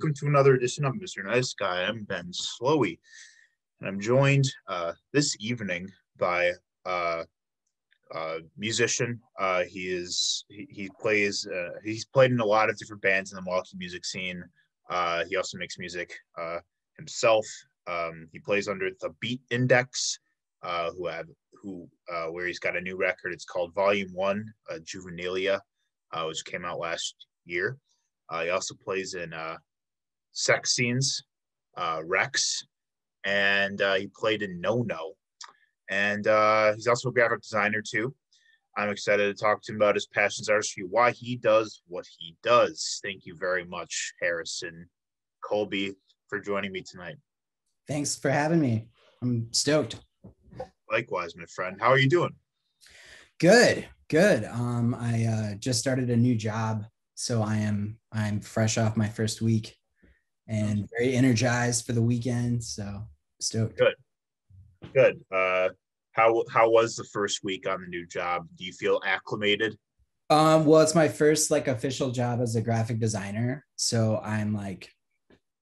welcome to another edition of Mr. Nice Guy. I'm Ben Slowey, and I'm joined uh, this evening by uh, a musician. Uh, he is he, he plays uh, he's played in a lot of different bands in the Milwaukee music scene. Uh, he also makes music uh, himself. Um, he plays under the Beat Index, uh, who have who uh, where he's got a new record. It's called Volume One, uh, Juvenilia, uh, which came out last year. Uh, he also plays in uh, Sex Scenes, uh, Rex, and uh, he played in No No. And uh, he's also a graphic designer too. I'm excited to talk to him about his passions, artistry, why he does what he does. Thank you very much, Harrison Colby, for joining me tonight. Thanks for having me. I'm stoked. Likewise, my friend. How are you doing? Good, good. Um, I uh, just started a new job, so I am I'm fresh off my first week and very energized for the weekend. So stoked. Good. Good. Uh, how how was the first week on the new job? Do you feel acclimated? Um, well, it's my first like official job as a graphic designer, so I'm like,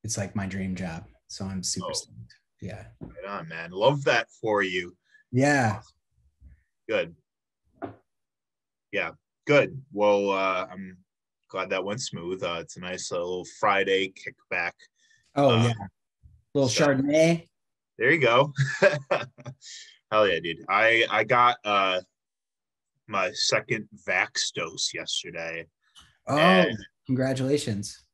it's like my dream job. So I'm super Oh. stoked. Yeah, Right on, man. Love that for you. yeah. Good. Yeah, good. Well, uh, I'm glad that went smooth. Uh, it's a nice uh, little Friday kickback. Oh Uh, yeah. Little so- Chardonnay. There you go. Hell yeah, dude. I I got uh my second Vax dose yesterday. Oh, congratulations.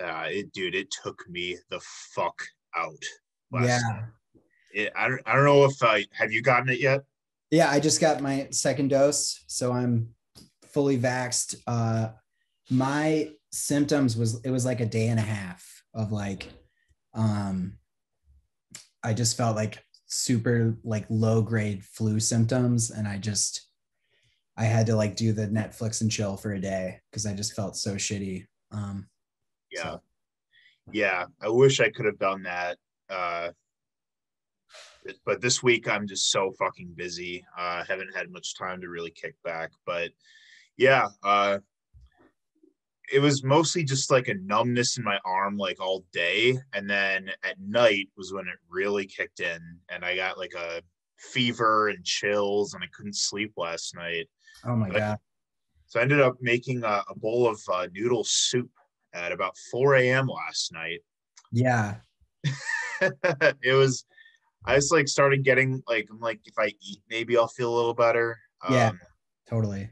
Uh, it, dude, it took me the fuck out. last Yeah. It, I don't I don't know if I have you gotten it yet. Yeah, I just got my second dose, so I'm fully vaxxed. Uh, my symptoms was it was like a day and a half of like, um, I just felt like super like low grade flu symptoms, and I just I had to like do the Netflix and chill for a day because I just felt so shitty. Um, Yeah. so- yeah i wish i could have done that uh but this week i'm just so fucking busy uh haven't had much time to really kick back but yeah uh it was mostly just like a numbness in my arm like all day and then at night was when it really kicked in and i got like a fever and chills and i couldn't sleep last night oh my But- god. so I ended up making a, a bowl of uh, noodle soup at about 4 a.m. last night. Yeah. it was, I just like started getting like, I'm like, if I eat, maybe I'll feel a little better. Yeah. Um, Totally.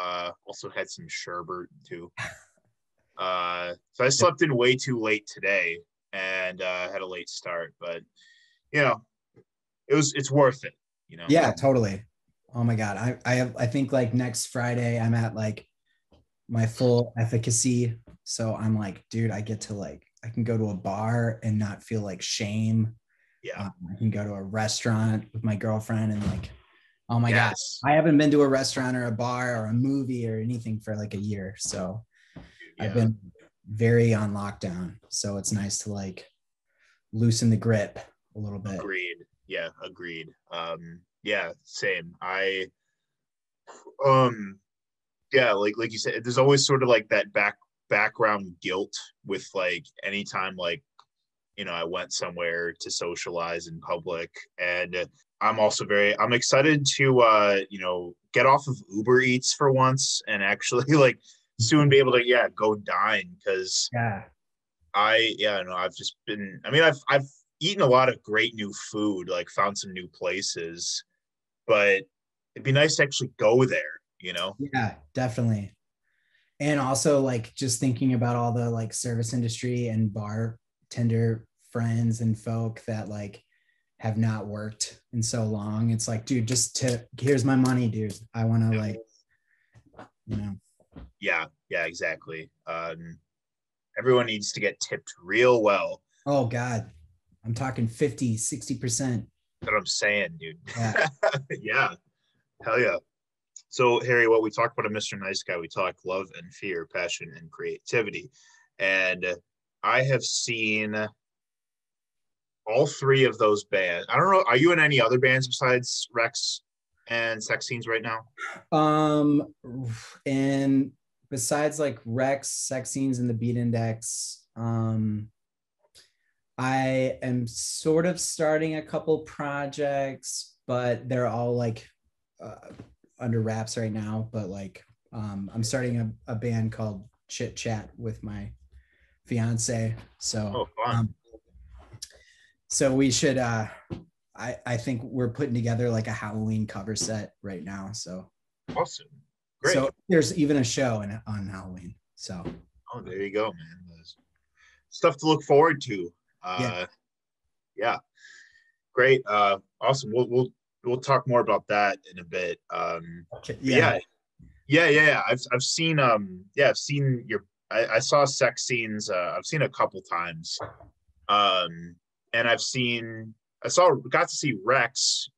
Uh, also had some sherbet too. Uh, so I slept in way too late today and uh, had a late start, but you know, it was, it's worth it, you know? Yeah, totally. Oh my god, I I have I think like next Friday I'm at like my full efficacy. So I'm like, dude, I get to like I can go to a bar and not feel like shame. Yeah. Um, I can go to a restaurant with my girlfriend and like, oh my yes. god, I haven't been to a restaurant or a bar or a movie or anything for like a year. So Yeah. I've been very on lockdown. So it's nice to like loosen the grip a little bit. Agreed. Yeah, agreed. Um, yeah, same. I um yeah, like like you said, there's always sort of like that back background guilt with like anytime like you know I went somewhere to socialize in public and I'm also very I'm excited to uh you know get off of Uber Eats for once and actually like soon be able to yeah go dine because Yeah. I yeah, no, I've just been I mean I've I've eaten a lot of great new food, like found some new places, but it'd be nice to actually go there, you know? Yeah, definitely. And also like just thinking about all the like service industry and bartender friends and folk that like have not worked in so long. It's like, dude, just to here's my money, dude. I want to Yeah. like, you know, Yeah, yeah, exactly. Um everyone needs to get tipped real well. oh God, I'm talking 50, 60%. That's what I'm saying, dude. Yeah. yeah. Hell yeah. So, Harry, what we talk about a Mr. Nice Guy, we talk love and fear, passion and creativity. And I have seen all three of those bands. I don't know. Are you in any other bands besides Rex and Sex Scenes right now? Um, and besides like Rex, sex scenes, and the Beat Index, Um, I am sort of starting a couple projects, but they're all like uh, under wraps right now. But like, um, I'm starting a, a band called Chit Chat with my fiance. So, Oh, um, so we should. Uh, I I think we're putting together like a Halloween cover set right now. So, awesome. Great. so there's even a show in, on Halloween. So oh, there you go, man. There's stuff to look forward to. Uh, Yeah. yeah. Great. Uh, awesome. We'll we'll we'll talk more about that in a bit. Um, yeah. yeah yeah yeah i've i've seen um yeah i've seen your i, I saw sex scenes uh, i've seen a couple times um and i've seen i saw got to see rex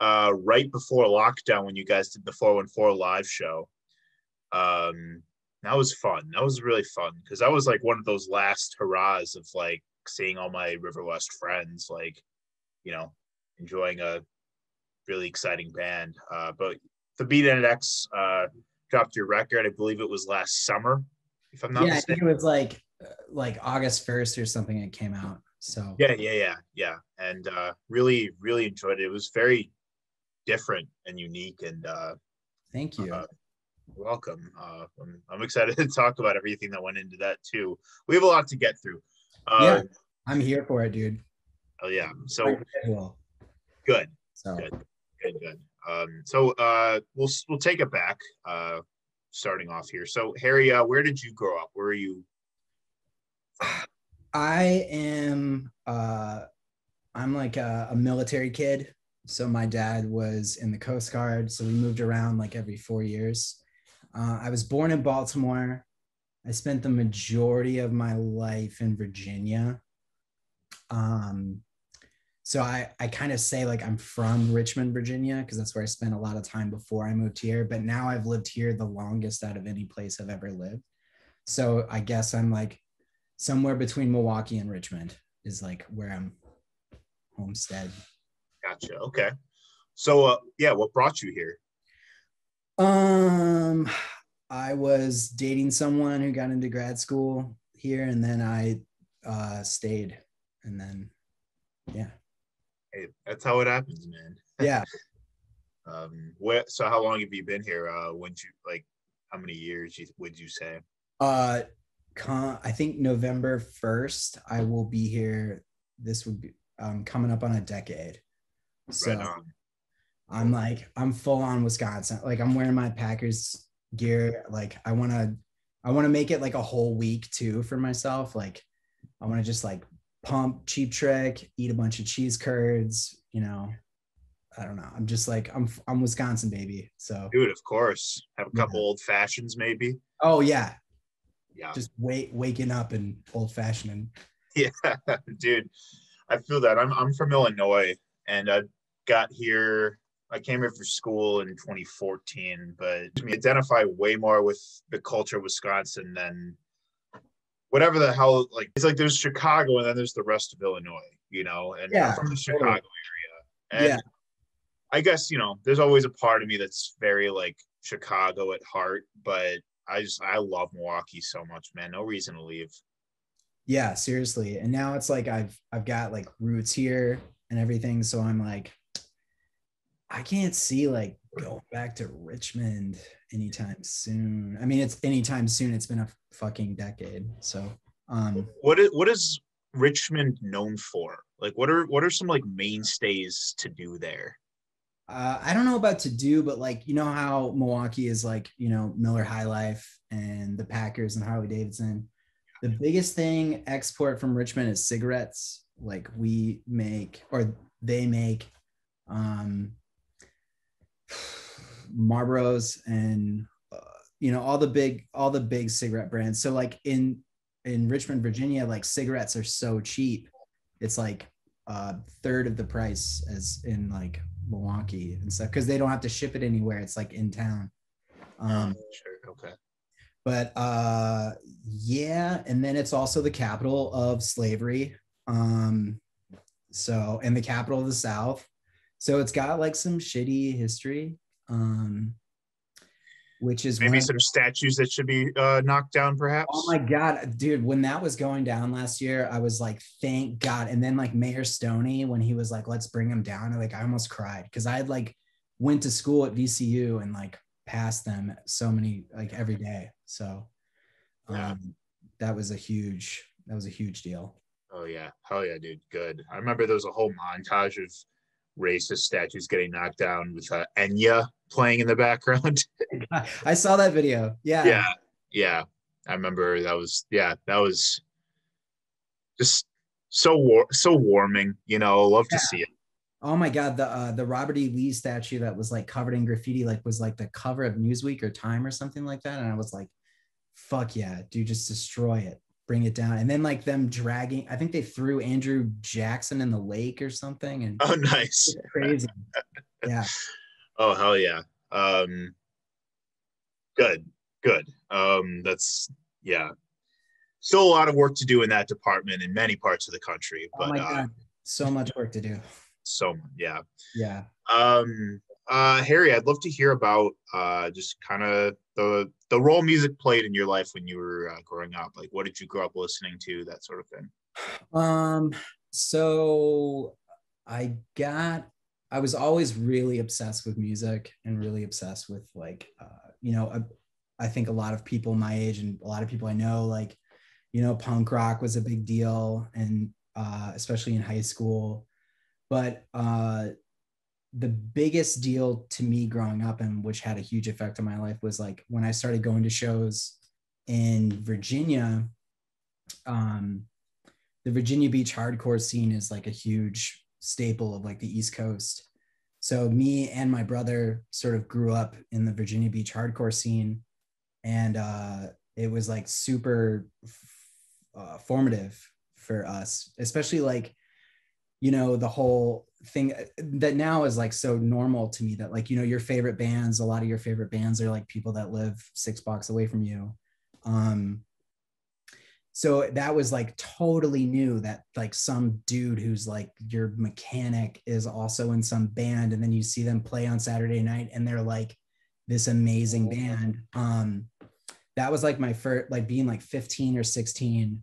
uh right before lockdown when you guys did the 414 live show um that was fun that was really fun because that was like one of those last hurrahs of like seeing all my river west friends like you know enjoying a really exciting band uh but the Beat Index uh, dropped your record. I believe it was last summer, if I'm not yeah, I think it was like uh, like August 1st or something it came out. So Yeah, yeah, yeah, yeah. And uh, really, really enjoyed it. It was very different and unique. And uh, thank you. uh, welcome. Uh, I'm, I'm excited to talk about everything that went into that too. We have a lot to get through. Uh, Yeah. I'm here for it, dude. Oh yeah. So good. So Good. Good. Good. Um, so uh, we'll we'll take it back. Uh, starting off here. So Harry, uh, where did you grow up? Where are you? I am uh I'm like a, a military kid. So my dad was in the Coast Guard. So we moved around like every four years. Uh, I was born in Baltimore. I spent the majority of my life in Virginia. Um, so I, I kind of say like I'm from Richmond, Virginia, because that's where I spent a lot of time before I moved here. But now I've lived here the longest out of any place I've ever lived. So I guess I'm like somewhere between Milwaukee and Richmond is like where I'm homestead. Gotcha. Okay. So uh, yeah, what brought you here? Um, I was dating someone who got into grad school here, and then I uh, stayed, and then yeah, Hey, that's how it happens, man. yeah. Um, where? So how long have you been here? Uh, when you like? How many years you, would you say? Uh, con- I think November first, I will be here. This would be um coming up on a decade. So Right on. I'm like, I'm full on Wisconsin. Like I'm wearing my Packers gear. Like I want to, I want to make it like a whole week too for myself. Like I want to just like pump cheap trick, eat a bunch of cheese curds, you know, I don't know. I'm just like, I'm, I'm Wisconsin baby. So, Dude, of course. Have a Yeah. couple old fashions, maybe. oh yeah. Yeah. Just wait, waking up and old fashioned. Yeah, dude, I feel that. I'm I'm from Illinois, and I got here. I came here for school in 2014, but to me, identify way more with the culture of Wisconsin than whatever the hell. Like it's like there's Chicago, and then there's the rest of Illinois, you know. And Yeah, I'm from the totally. Chicago area, and Yeah. I guess you know, there's always a part of me that's very like Chicago at heart, but I just I love Milwaukee so much, man. No reason to leave. Yeah, seriously. And now it's like I've I've got like roots here and everything. So I'm like, I can't see like going back to Richmond anytime soon. I mean, it's anytime soon. It's been a fucking decade. So um what is what is Richmond known for? Like what are what are some like mainstays to do there? Uh, I don't know about to do, but like you know how Milwaukee is like, you know, Miller High Life and the Packers and Harley Davidson. The biggest thing export from Richmond is cigarettes. Like we make or they make um Marlboros and uh, you know all the big all the big cigarette brands. So like in in Richmond, Virginia, like cigarettes are so cheap. It's like a third of the price as in like Milwaukee and stuff because they don't have to ship it anywhere. It's like in town. Um, sure, okay. but uh yeah and then it's also the capital of slavery um so and the capital of the south so it's got like some shitty history um which is maybe when- some statues that should be uh, knocked down, perhaps. Oh my god, dude! When that was going down last year, I was like, "Thank God!" And then like Mayor Stoney, when he was like, "Let's bring him down," I, like I almost cried because I had like went to school at VCU and like passed them so many like every day. So, um, Yeah. that was a huge that was a huge deal. Oh yeah, hell yeah, dude. Good. I remember there was a whole montage of racist statues getting knocked down with uh, Enya playing in the background. I saw that video. Yeah, yeah, yeah. I remember that was yeah, that was just so war so warming. You know, love to see it. Oh my god, the uh, the Robert E. Lee statue that was like covered in graffiti, like was like the cover of Newsweek or Time or something like that. And I was like, fuck yeah, dude, just destroy it, bring it down. And then like them dragging, I think they threw Andrew Jackson in the lake or something, and Oh, nice. crazy. yeah. Oh hell yeah. Um, good, good. Um, that's yeah. Still a lot of work to do in that department in many parts of the country, Oh but my uh, god, so much work to do. so yeah. Yeah. Um, uh, Harry, I'd love to hear about uh, just kind of the the role music played in your life when you were uh, growing up. Like, what did you grow up listening to? That sort of thing. Um, so I got I was always really obsessed with music and really obsessed with like uh, you know, I, I think a lot of people my age and a lot of people I know like, you know, punk rock was a big deal and uh especially in high school. But uh the biggest deal to me growing up and which had a huge effect on my life was like when I started going to shows in Virginia um the Virginia Beach hardcore scene is like a huge staple of like the East Coast. So me and my brother sort of grew up in the Virginia Beach hardcore scene, and uh, it was like super uh, formative for us, especially like you know the whole thing that now is like so normal to me that like you know your favorite bands a lot of your favorite bands are like people that live six blocks away from you. Um so that was like totally new that like some dude who's like your mechanic is also in some band and then you see them play on saturday night and they're like this amazing band. Um that was like my first like being like 15 or 16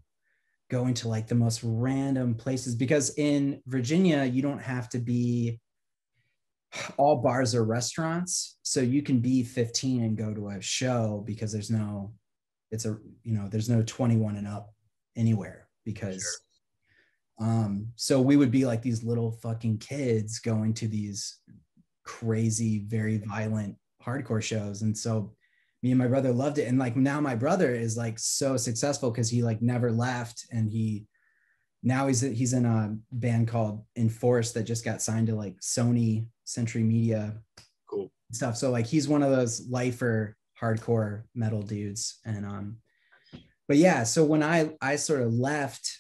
going to like the most random places because in virginia you don't have to be all bars are restaurants. So you can be 15 and go to a show because there's no it's a you know there's no 21 and up anywhere because um so we would be like these little fucking kids going to these crazy very violent hardcore shows. And so me and my brother loved it. And like now my brother is like so successful because he like never left. And he now he's he's in a band called Enforced that just got signed to like Sony Century Media Cool. stuff. So like he's one of those lifer hardcore metal dudes. And um but yeah so when i i sort of left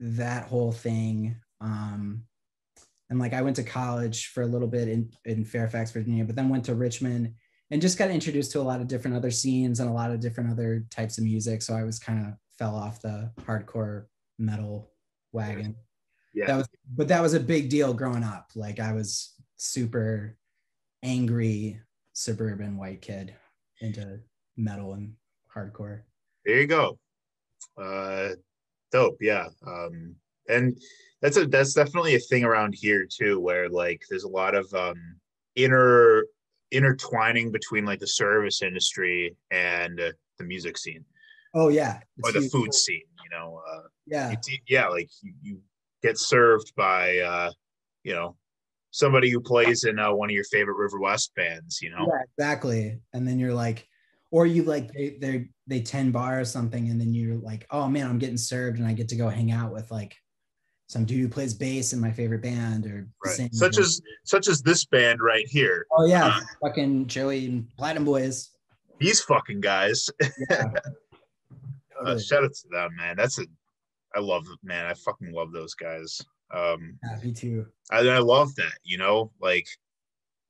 that whole thing um and like i went to college for a little bit in in fairfax virginia but then went to richmond and just got introduced to a lot of different other scenes and a lot of different other types of music so i was kind of fell off the hardcore metal wagon Yeah. that was but that was a big deal growing up like i was super angry suburban white kid into metal and hardcore there you go. Uh, dope. Yeah. Um, and that's a that's definitely a thing around here too, where like there's a lot of um inner intertwining between like the service industry and uh, the music scene oh yeah or the huge. food scene. You know, uh, yeah it's, yeah, like you, you get served by uh, you know somebody who plays in uh, one of your favorite River West bands. You know, yeah exactly and then you're like or you like they they they 10 bar or something and then you're like oh man i'm getting served and i get to go hang out with like some dude who plays bass in my favorite band or right? Such or- as such as this band right here. oh yeah uh, fucking joey and platinum boys These fucking guys. yeah Uh, shout out to them, man. That's a, I love, man. I fucking love those guys. Um, yeah me too I, I love that. You know, like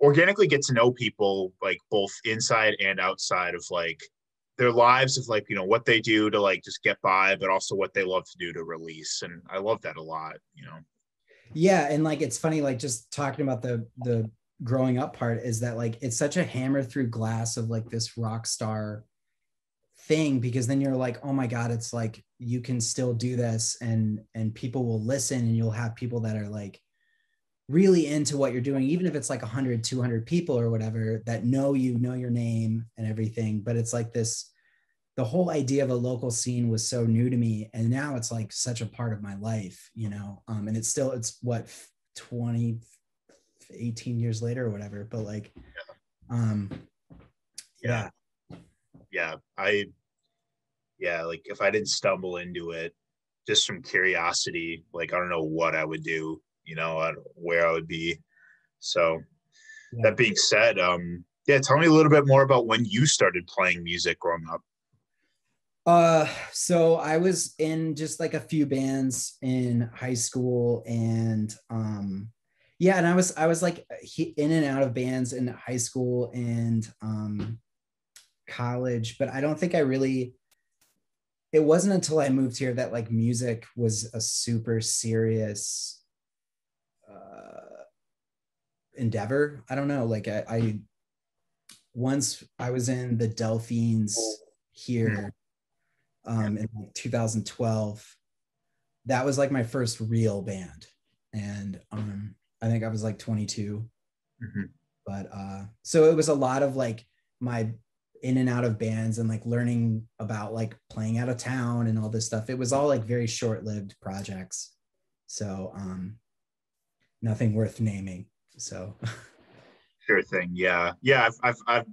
organically get to know people, like both inside and outside of like their lives of like you know what they do to like just get by, but also what they love to do to release. And I love that a lot. You know, yeah and like it's funny like just talking about the the growing up part is that like it's such a hammer through glass of like this rock star thing because then you're like oh my god it's like you can still do this and and people will listen and you'll have people that are like really into what you're doing even if it's like 100 200 people or whatever that know you know your name and everything but it's like this the whole idea of a local scene was so new to me and now it's like such a part of my life you know? Um and it's still it's what 20 18 years later or whatever but like um yeah. Yeah i yeah like if i didn't stumble into it just from curiosity like i don't know what i would do you know where i would be so yeah. that being said um yeah tell me a little bit more about when you started playing music growing up uh so i was in just like a few bands in high school and um yeah and i was i was like in and out of bands in high school and um college but i don't think i really it wasn't until i moved here that like music was a super serious uh endeavor i don't know like i, I once i was in the delphines here um in 2012 that was like my first real band and um I think I was like 22. Mm-hmm. But uh, so it was a lot of like my in and out of bands and like learning about like playing out of town and all this stuff. It was all like very short lived projects. So um, nothing worth naming. So sure thing. Yeah. Yeah. I've, I've, I've,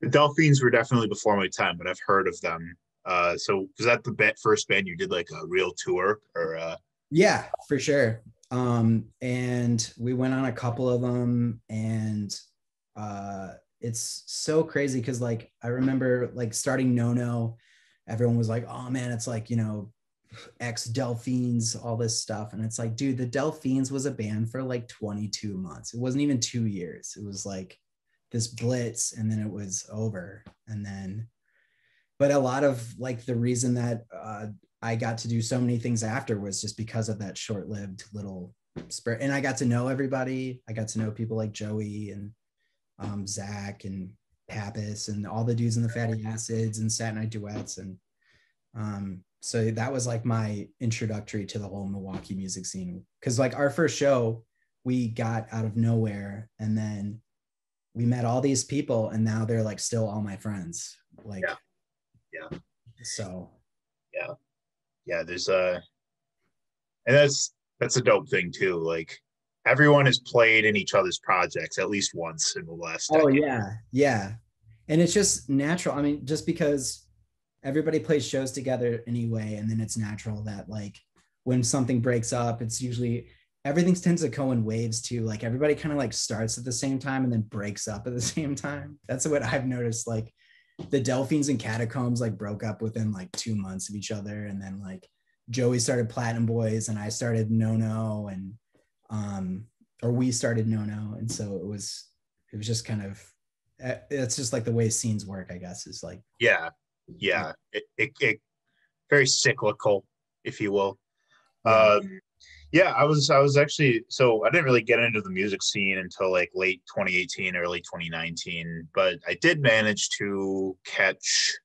the Delphines were definitely before my time, but I've heard of them. Uh, so was that the first band you did like a real tour or? Uh... Yeah, for sure um, and we went on a couple of them and uh, it's so crazy because like i remember like starting no no everyone was like oh man it's like you know ex delphines all this stuff and it's like dude the delphines was a band for like 22 months it wasn't even two years it was like this blitz and then it was over and then but a lot of like the reason that uh, I got to do so many things after was just because of that short-lived little spirit. And I got to know everybody. I got to know people like Joey and um, Zach and Pappas and all the dudes in the Fatty Acids and Saturday Night Duets. And um, so that was like my introductory to the whole Milwaukee music scene. Cause like our first show, we got out of nowhere and then we met all these people and now they're like still all my friends. Like, yeah. yeah. So, yeah yeah, there's a, and that's that's a dope thing too. Like everyone has played in each other's projects at least once in the last. Oh decade. yeah, yeah, and it's just natural. I mean, just because everybody plays shows together anyway, and then it's natural that like when something breaks up, it's usually everything tends to go in waves too. Like everybody kind of like starts at the same time and then breaks up at the same time. That's what I've noticed. Like the Delphines and Catacombs like broke up within like two months of each other, and then like Joey started Platinum Boys, and I started No No, and um, or we started No No, and so it was it was just kind of eh, it's just like the way scenes work, I guess, is like yeah, yeah, it, it, it very cyclical, if you will. Um, yeah, I was I was actually so I didn't really get into the music scene until like late 2018, early 2019, but I did manage to catch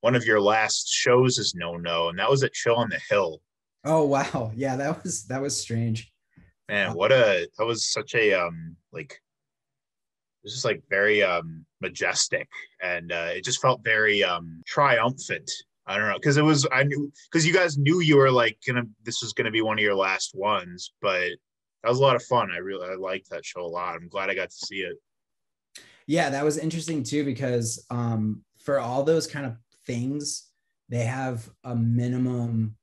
one of your last shows is No No, and that was at Chill on the Hill. Oh wow, yeah, that was that was strange. Man, what a that was such a um like was just like very um majestic and uh, it just felt very um triumphant I don't know because it was I knew because you guys knew you were like gonna this was gonna be one of your last ones, but that was a lot of fun. I really I liked that show a lot. I'm glad I got to see it. Yeah, that was interesting too because um, for all those kind of things, they have a minimum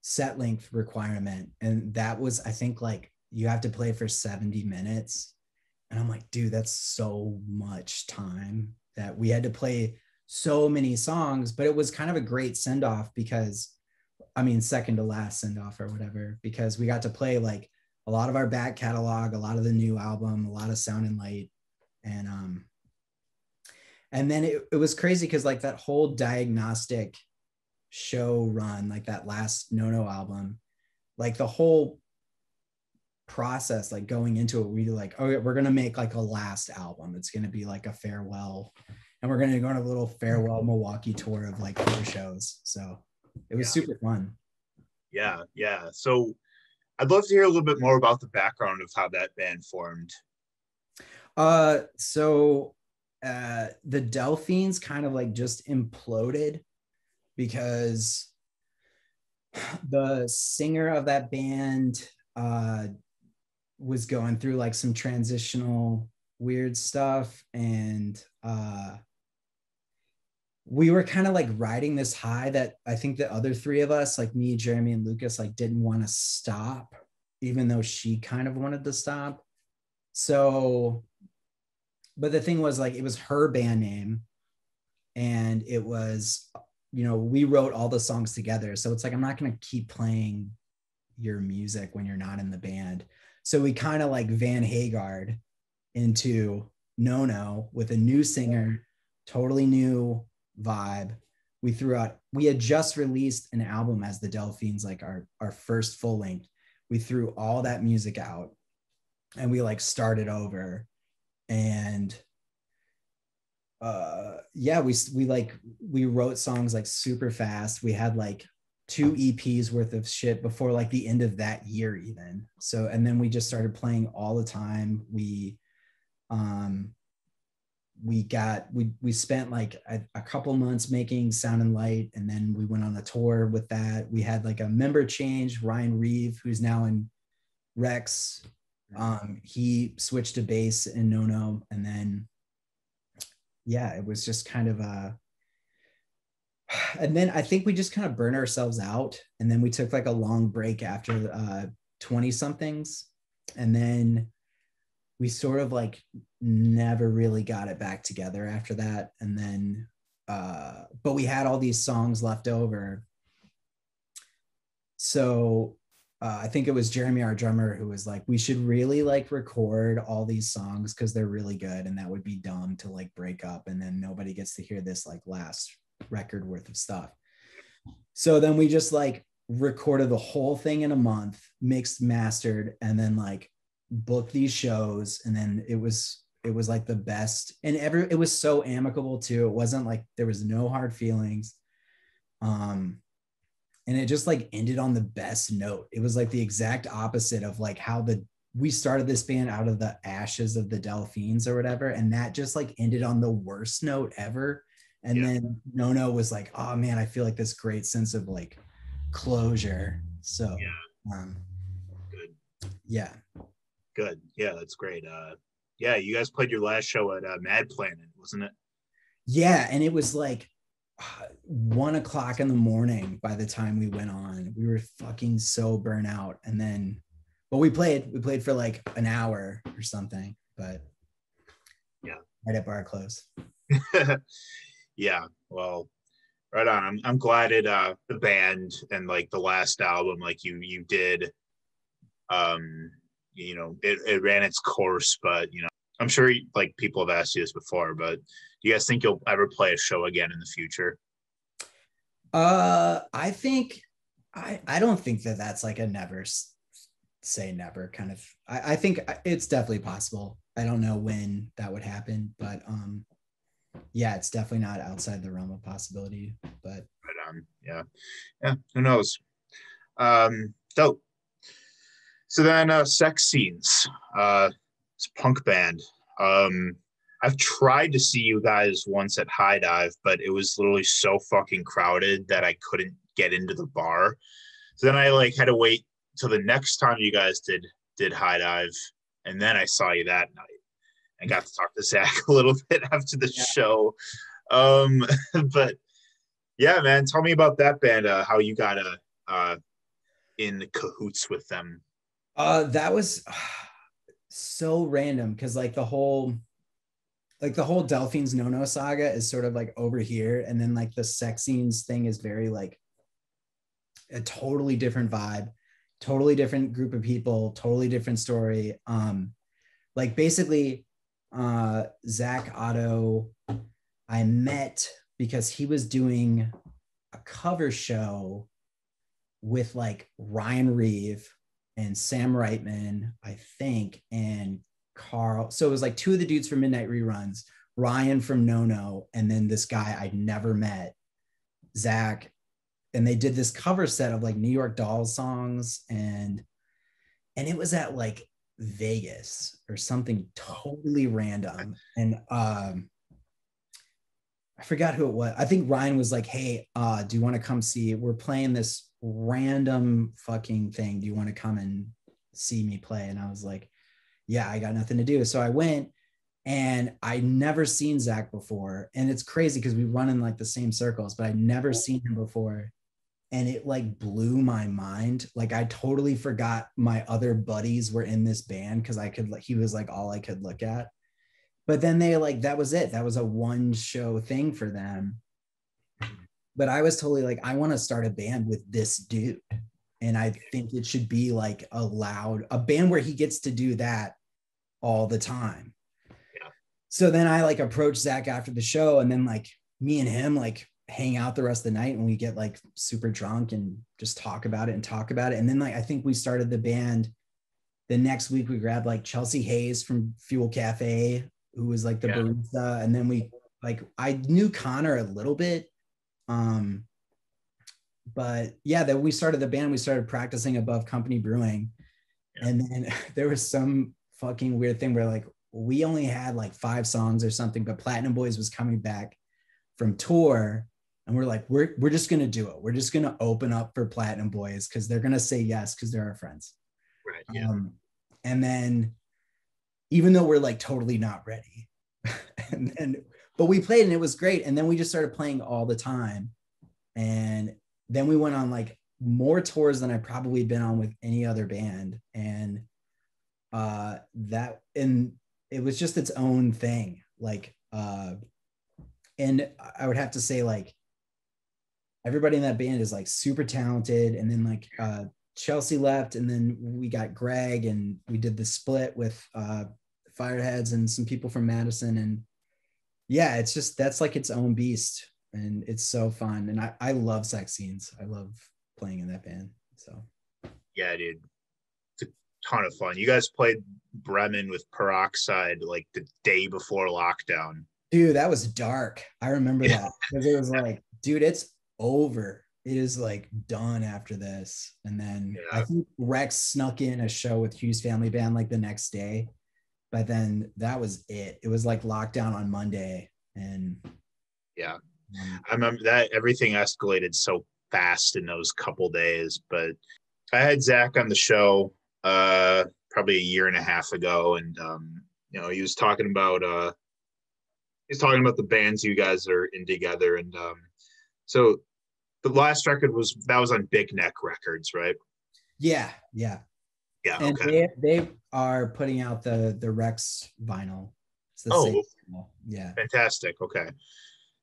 set length requirement, and that was I think like you have to play for 70 minutes, and I'm like, dude, that's so much time that we had to play so many songs, but it was kind of a great send off because, I mean, second to last send off or whatever, because we got to play like a lot of our back catalog, a lot of the new album, a lot of Sound and Light, and um, and then it, it was crazy because like that whole diagnostic show run, like that last No No album, like the whole process like going into it we like oh we're gonna make like a last album it's gonna be like a farewell and we're gonna go on a little farewell milwaukee tour of like four shows so it was Yeah. super fun Yeah, yeah. So I'd love to hear a little bit more about the background of how that band formed. uh so uh the delphines kind of like just imploded because the singer of that band uh was going through like some transitional weird stuff and uh we were kind of like riding this high that I think the other three of us, like me, Jeremy, and Lucas, like didn't want to stop, even though she kind of wanted to stop. So, but the thing was like it was her band name, and it was, you know, we wrote all the songs together. So it's like I'm not gonna keep playing your music when you're not in the band. So we kind of like Van Hagar'd into No No with a new singer, totally new vibe. We threw out, we had just released an album as the Delphines, like our, our first full length. We threw all that music out and we like started over. And uh yeah, we we like we wrote songs like super fast. We had like two EPs worth of shit before like the end of that year even. So and then we just started playing all the time. We um we got we we spent like a, a couple months making sound and light and then we went on a tour with that we had like a member change ryan reeve who's now in rex um he switched to bass in no no and then yeah it was just kind of a and then i think we just kind of burned ourselves out and then we took like a long break after uh 20 somethings and then we sort of like never really got it back together after that and then uh but we had all these songs left over. So uh, i think it was jeremy our drummer who was like we should really like record all these songs because they're really good and that would be dumb to like break up and then nobody gets to hear this like last record worth of stuff. So then we just like recorded the whole thing in a month mixed mastered and then like booked these shows. And then it was it was like the best. And every it was so amicable too. It wasn't like there was no hard feelings. Um and it just like ended on the best note. It was like the exact opposite of like how the we started this band out of the ashes of the delphines or whatever. And that just like ended on the worst note ever and Yeah. then nono was like oh man i feel like this great sense of like closure so Yeah. um Good. yeah Good. Yeah, that's great. Uh yeah, you guys played your last show at uh, Mad Planet, wasn't it? Yeah, and it was like uh, one o'clock in the morning by the time we went on. We were fucking so burnt out, and then, but we played. We played for like an hour or something, but Yeah. right at bar close. yeah. Well, right on. I'm I'm glad it uh the band and like the last album, like you you did um you know, it, it ran its course, but you know, I'm sure like people have asked you this before, but do you guys think you'll ever play a show again in the future? Uh, I think I I don't think that that's like a never say never kind of. I I think it's definitely possible. I don't know when that would happen, but um, yeah, it's definitely not outside the realm of possibility. But Right on. Yeah. Yeah. Who knows? Um, dope. So then uh sex scenes. Uh it's punk band. Um I've tried to see you guys once at High Dive, but it was literally so fucking crowded that I couldn't get into the bar. So then I like had to wait till the next time you guys did did High Dive, and then I saw you that night and got to talk to Zach a little bit after the Yeah. show. Um, but yeah, man, tell me about that band. Uh, how you got uh, uh in cahoots with them? Uh, that was so random because like the whole, like the whole Delphines No No saga is sort of like over here, and then like the sex scenes thing is very like a totally different vibe, totally different group of people, totally different story. Um, like basically, uh, Zach Otto, I met because he was doing a cover show with like Ryan Reeve and Sam Reitman, I think, and Carl. So it was like two of the dudes from Midnight Reruns, Ryan from No No, and then this guy I'd never met, Zach. And they did this cover set of like New York Dolls songs and and it was at like Vegas or something totally random. And um I forgot who it was. I think Ryan was like, "Hey, uh, do you want to come see? We're playing this random fucking thing. Do you want to come and see me play?" And I was like, "Yeah, I got nothing to do." So I went, and I never seen Zach before, and it's crazy because we run in like the same circles, but I'd never seen him before, and it like blew my mind. Like I totally forgot my other buddies were in this band because I could like he was like all I could look at. But then they like that was it. That was a one show thing for them. But i was totally like i want to start a band with this dude. And i think it should be like a loud, a band where he gets to do that all the time. Yeah. so then i like approached zach after the show and then like me and him like hang out the rest of the night and we get like super drunk and just talk about it and talk about it and then like i think we started the band the next week we grabbed like chelsea hayes from fuel cafe who was like the yeah. barista, and then we like I knew Connor a little bit, um, but yeah, that we started the band. We started practicing above Company Brewing, yeah. and then there was some fucking weird thing where like we only had like five songs or something, but Platinum Boys was coming back from tour. And we're like, we're, we're just going to do it. We're just going to open up for Platinum Boys because they're going to say yes because they're our friends. Right. Yeah. Um, and then even though we're like totally not ready. and then, but we played and it was great. And then we just started playing all the time. And then we went on like more tours than I probably been on with any other band. And uh that and it was just its own thing. Like uh and I would have to say like everybody in that band is like super talented. And then like uh Chelsea left, and then we got Greg, and we did the split with uh, Fireheads and some people from Madison, and yeah, it's just that's like its own beast, and it's so fun. And I I love sex scenes. I love playing in that band. So yeah, dude, it's a ton of fun. You guys played Bremen with Peroxide like the day before lockdown. Dude, that was dark. I remember that because it was like, dude, it's over it is like done after this. And then yeah. I think Rex snuck in a show with Hughes Family Band like the next day. But then that was it. It was like lockdown on Monday. And yeah, um, I remember that everything escalated so fast in those couple days. But I had Zach on the show uh probably a year and a half ago, and um, you know, he was talking about uh he's talking about the bands you guys are in together and um so the last record was that was on Big Neck Records, right? Yeah, yeah, yeah. And okay. they they are putting out the the Rex vinyl. oh, yeah, fantastic. Okay,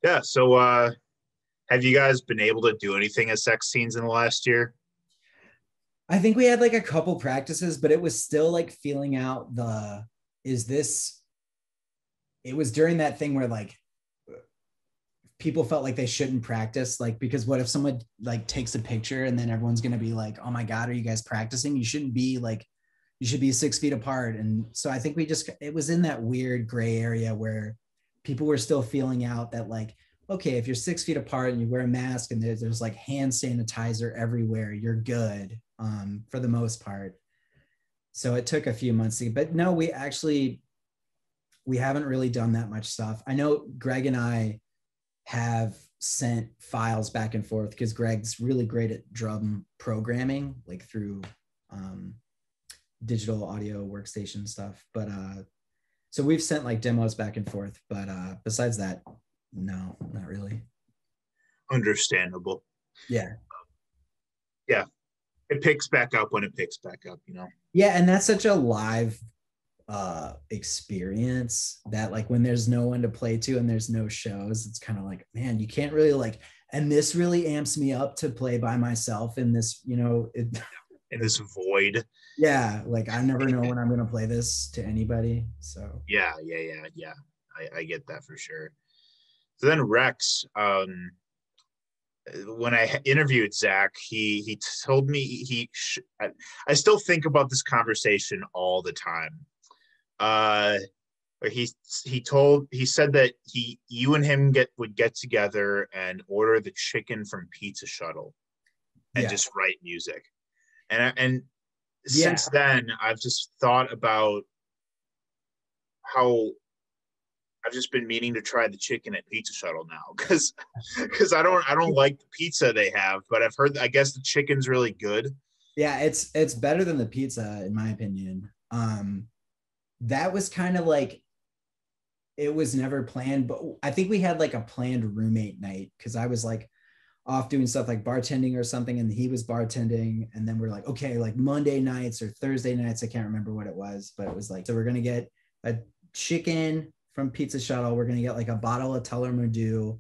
yeah. So, uh, have you guys been able to do anything as sex scenes in the last year? I think we had like a couple practices, but it was still like feeling out the is this. It was during that thing where like people felt like they shouldn't practice like because what if someone like takes a picture and then everyone's going to be like oh my god are you guys practicing? You shouldn't be like you should be six feet apart. And so i think we just it was in that weird gray area where people were still feeling out that like okay if you're six feet apart and you wear a mask and there's, there's like hand sanitizer everywhere you're good um, for the most part. So it took a few months to but no we actually we haven't really done that much stuff. I know greg and i have sent files back and forth because Greg's really great at drum programming, like through um, digital audio workstation stuff. But uh, so we've sent like demos back and forth. But uh, besides that, no, not really. Understandable. Yeah. Yeah. It picks back up when it picks back up, you know? Yeah. And that's such a live uh experience that like when there's no one to play to and there's no shows it's kind of like man you can't really like and this really amps me up to play by myself in this you know it, in this void yeah like i never know when i'm going to play this to anybody so yeah yeah yeah yeah I, I get that for sure so then rex um when I interviewed Zach, he he told me he. I, I still think about this conversation all the time. Uh, he he told he said that he you and him get would get together and order the chicken from Pizza Shuttle, and yeah. just write music, and and yeah. since then I've just thought about how I've just been meaning to try the chicken at Pizza Shuttle now because because I don't I don't like the pizza they have, but I've heard I guess the chicken's really good. Yeah, it's it's better than the pizza in my opinion. Um that was kind of like it was never planned, but I think we had like a planned roommate night because I was like off doing stuff like bartending or something, and he was bartending, and then we're like, okay, like Monday nights or Thursday nights, I can't remember what it was, but it was like, so we're gonna get a chicken from Pizza Shuttle. We're gonna get like a bottle of Tullamore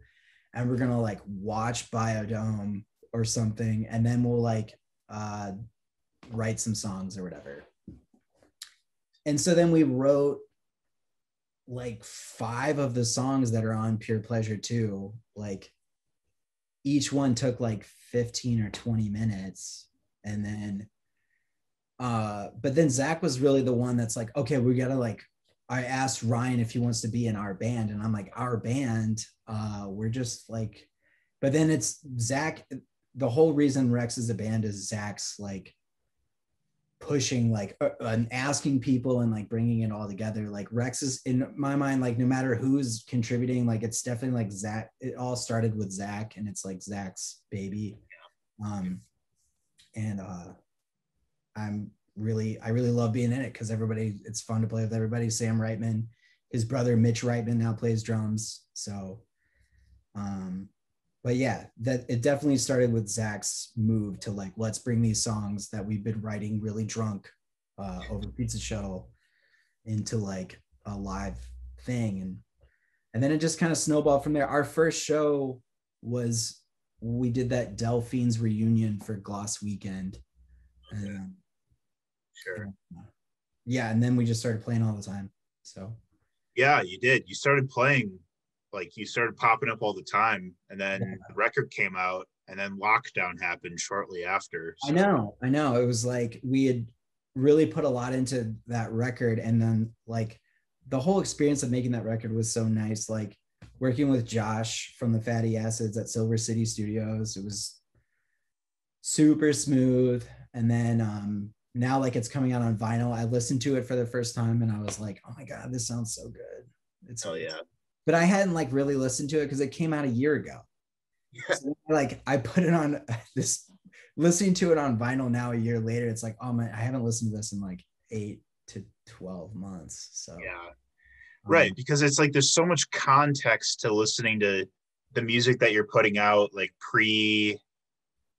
and we're gonna like watch Biodome or something, and then we'll like uh, write some songs or whatever. And so then we wrote like five of the songs that are on Pure Pleasure too Like each one took like 15 or 20 minutes. And then uh but then Zach was really the one that's like, okay, we gotta like I asked Ryan if he wants to be in our band, and I'm like, our band, uh, we're just like, but then it's Zach. The whole reason Rex is a band is Zach's like pushing, like, uh, and asking people and like bringing it all together. Like Rex is in my mind, like no matter who's contributing, like it's definitely like Zach. It all started with Zach, and it's like Zach's baby. Um, and uh, I'm really I really love being in it because everybody it's fun to play with everybody. Sam Reitman, his brother Mitch Reitman now plays drums. So um but yeah, that it definitely started with Zach's move to like let's bring these songs that we've been writing really drunk uh, over Pizza Shuttle into like a live thing and and then it just kind of snowballed from there. Our first show was we did that Delphines reunion for Gloss Weekend. And, Sure. Yeah, and then we just started playing all the time. So. Yeah, you did. You started playing, like you started popping up all the time, and then yeah. the record came out, and then lockdown happened shortly after. So. I know, I know. It was like we had really put a lot into that record, and then like the whole experience of making that record was so nice. Like working with Josh from the Fatty Acids at Silver City Studios, it was super smooth. And then um, now like it's coming out on vinyl. I listened to it for the first time and I was like, oh my God, this sounds so good. It's oh yeah. But I hadn't like really listened to it because it came out a year ago. Yeah. So, like I put it on this listening to it on vinyl now a year later. It's like, oh man, I haven't listened to this in like eight to 12 months. So yeah. Um, right. Um, because it's like there's so much context to listening to the music that you're putting out like pre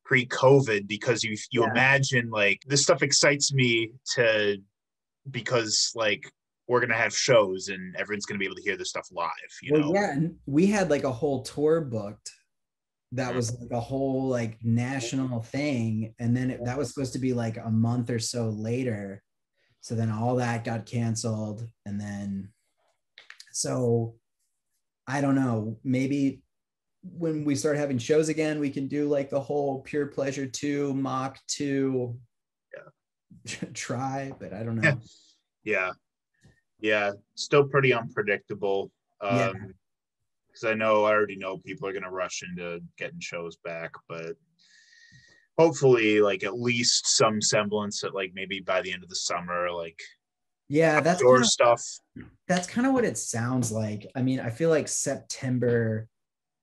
pre-COVID because you you yeah. imagine like this stuff excites me to because like we're gonna have shows and everyone's gonna be able to hear this stuff live. You well, know? yeah, and we had like a whole tour booked that mm-hmm. was like a whole like national thing, and then it, that was supposed to be like a month or so later. So then all that got canceled, and then so I don't know, maybe when we start having shows again, we can do like the whole pure pleasure two, mock two, yeah. try, but I don't know. yeah. Yeah. Yeah, still pretty unpredictable. Um, yeah. Cause I know, I already know people are going to rush into getting shows back, but hopefully like at least some semblance that like maybe by the end of the summer, like yeah, that's your stuff. That's kind of what it sounds like. I mean, I feel like September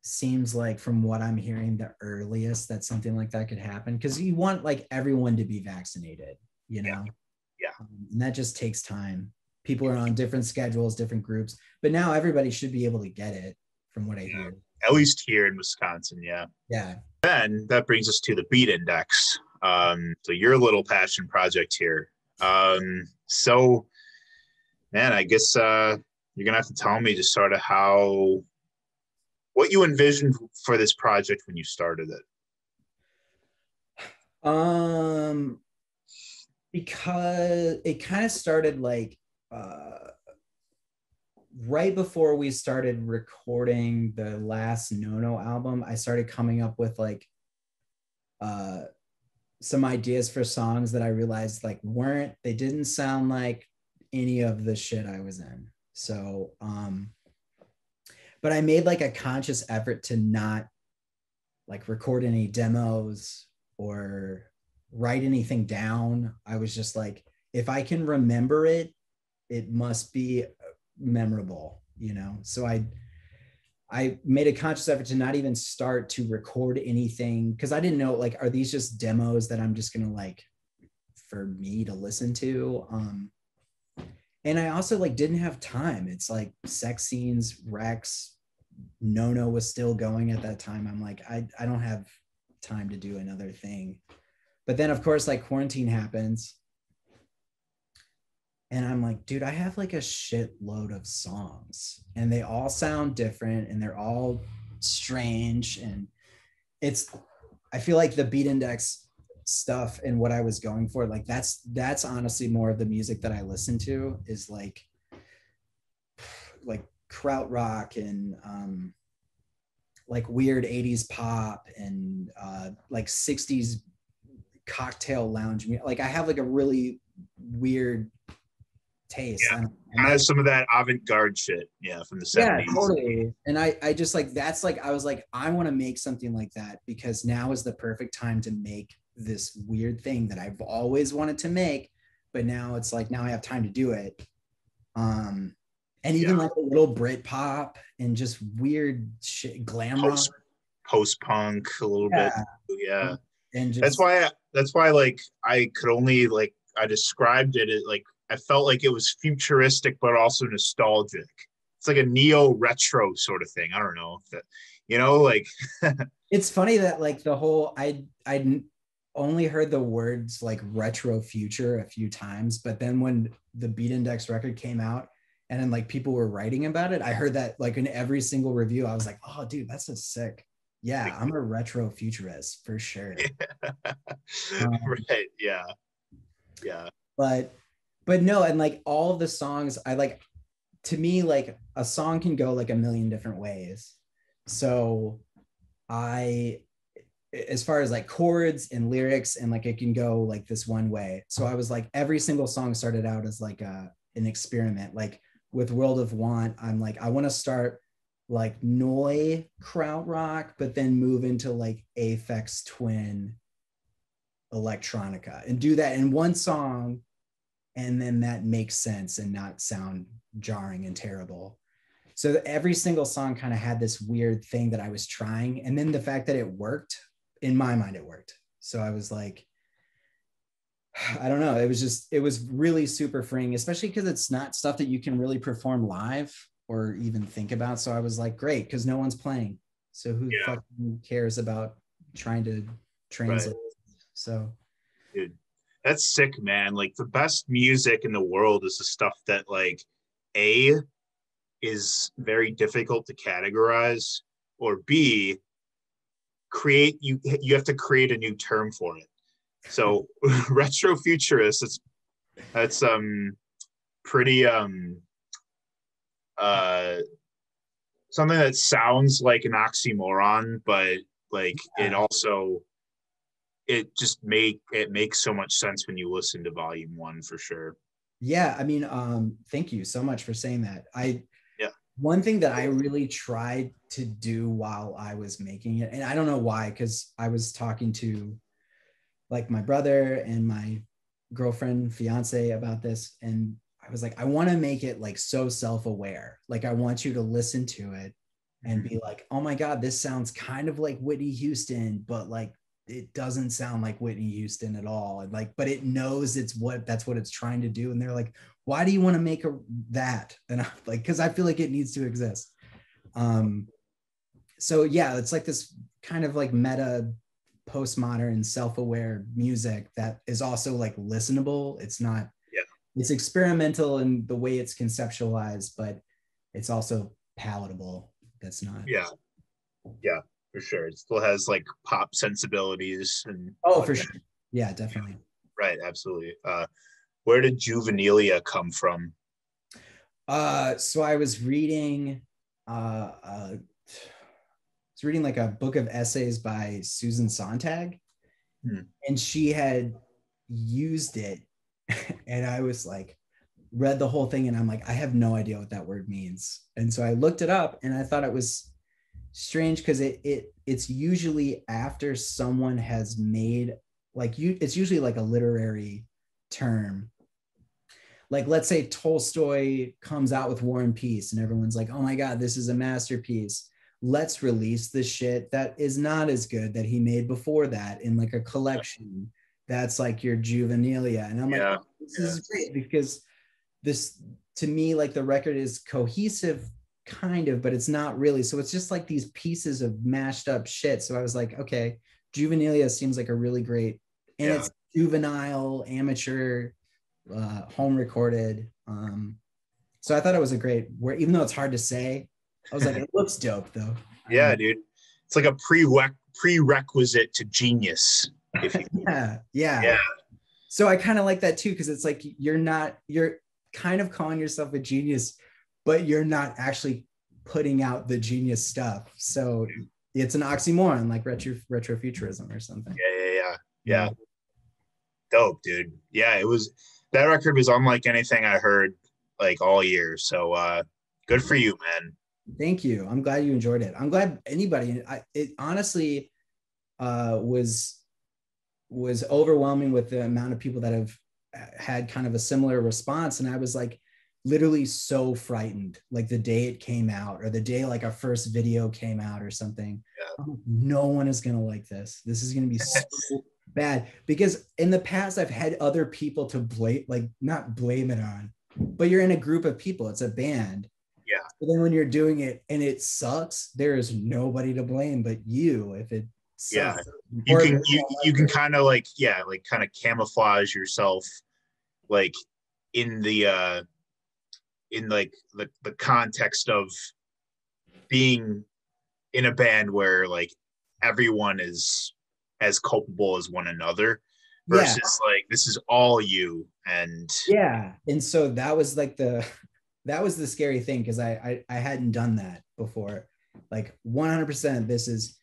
seems like from what i'm hearing the earliest that something like that could happen because you want like everyone to be vaccinated you know yeah, yeah. Um, and that just takes time people are on different schedules different groups but now everybody should be able to get it from what i yeah. hear. At least here in wisconsin yeah. Yeah. Then that brings us to the beat index. Um so your little passion project here. Um so man i guess uh you're gonna have to tell me just sort of how what you envisioned for this project when you started it. Um because it kind of started like uh right before we started recording the last Nono album, I started coming up with like uh some ideas for songs that I realized like weren't they didn't sound like any of the shit I was in. So um but I made like a conscious effort to not like record any demos or write anything down. I was just like if I can remember it, it must be memorable, you know. So I I made a conscious effort to not even start to record anything because I didn't know like are these just demos that I'm just gonna like for me to listen to. Um and I also like didn't have time. It's like sex scenes, Rex, Nono was still going at that time. I'm like, I, I don't have time to do another thing. But then of course, like quarantine happens and I'm like, dude, I have like a shitload of songs and they all sound different and they're all strange. And it's, I feel like the beat index stuff and what I was going for, like that's, that's honestly more of the music that I listen to is like, like krautrock and, um, like weird 80s pop and uh, like 60s cocktail lounge like i have like a really weird taste. Yeah. And has some of that avant-garde shit, yeah, from the 70s. Yeah, totally. And I, I just like that's like I was like, I want to make something like that because now is the perfect time to make this weird thing that I've always wanted to make, but now it's like now I have time to do it. Um and even yeah. like a little Brit pop and just weird shit, glam post, rock, post punk a little yeah. bit, yeah. And just, that's why I, that's why like I could only like I described it as like I felt like it was futuristic but also nostalgic. It's like a neo retro sort of thing. I don't know that you know like it's funny that like the whole I I only heard the words like retro future a few times, but then when the Beat Index record came out and then like people were writing about it, I heard that like in every single review, I was like, oh dude, that's a sick. Yeah, I'm a retro futurist for sure. Yeah. um, right. Yeah. Yeah. But but no and like all of the songs i like to me like a song can go like a million different ways. So i as far as like chords and lyrics and like it can go like this one way. So i was like every single song started out as like a an experiment. Like with world of want i'm like i want to start like Neu! krautrock but then move into like aphex twin electronica and do that in one song and then that makes sense and not sound jarring and terrible. So every single song kind of had this weird thing that i was trying and then the fact that it worked in my mind it worked. So i was like i don't know it was just it was really super freeing especially because it's not stuff that you can really perform live or even think about. So i was like great because no one's playing. So who yeah. cares about trying to translate? Right. so Dude that's sick, man. Like the best music in the world is the stuff that like A is very difficult to categorize or B create you you have to create a new term for it. So retro futurist it's that's um pretty um uh something that sounds like an oxymoron but like it also it just make it makes so much sense when you listen to volume one for sure. Yeah i mean um thank you so much for saying that. I yeah. one thing that i really tried to do while i was making it and i don't know why because i was talking to like my brother and my girlfriend fiance about this and i was like i want to make it like so self-aware. Like i want you to listen to it and be like oh my god this sounds kind of like whitney houston but like it doesn't sound like Whitney Houston at all. And like, but it knows it's what that's what it's trying to do. And they're like, why do you want to make a that? And I'm like, because I feel like it needs to exist. Um, so yeah, it's like this kind of like meta postmodern self-aware music that is also like listenable. It's not yeah. it's experimental in the way it's conceptualized, but it's also palatable. That's not yeah. Yeah for sure. It still has like pop sensibilities and oh, for sure. Yeah, definitely. Right, absolutely. Uh, where did Juvenilia come from? Uh, so I was reading, uh, uh, I was reading like a book of essays by Susan Sontag, Hmm. and she had used it, and I was like, read the whole thing, and I'm like, I have no idea what that word means, and so I looked it up, and I thought it was strange because it it it's usually after someone has made like you, it's usually like a literary term like let's say Tolstoy comes out with War and Peace and everyone's like, "Oh my god, this is a masterpiece. Let's release the shit that is not as good that he made before that in like a collection." That's like your juvenilia. And I'm like, Yeah, "Oh, this is great because this to me like the record is cohesive kind of, but it's not really. So it's just like these pieces of mashed up shit. So I was like, okay, juvenilia seems like a really great and Yeah. it's juvenile, amateur, uh, home recorded. Um, so I thought it was a great where even though it's hard to say, I was like, it looks dope though. Yeah, Um, dude. It's like a prereq- prerequisite to genius. If you, yeah, yeah. Yeah. So I kind of like that too, because it's like you're not, you're kind of calling yourself a genius, but you're not actually putting out the genius stuff. So it's an oxymoron, like retro retrofuturism or something. yeah, yeah, yeah, yeah. Dope, dude. Yeah, it was. That record was unlike anything I heard like all year. So uh good for you, man. Thank you. I'm glad you enjoyed it. I'm glad anybody. I, it honestly uh, was was overwhelming with the amount of people that have had kind of a similar response, and I was like literally so frightened, like the day it came out or the day like our first video came out or something. Yeah. Like, no one is gonna like this. This is gonna be so bad because in the past I've had other people to blame, like not blame it on, but you're in a group of people. It's a band. Yeah. But then when you're doing it and it sucks, there is nobody to blame but you if it sucks. Yeah. You can you you can kind of like yeah, like kind of camouflage yourself like in the uh in like the the context of being in a band where like everyone is as culpable as one another Yeah. versus like this is all you and yeah. And so that was like the that was the scary thing because I, I i hadn't done that before. Like 100% this is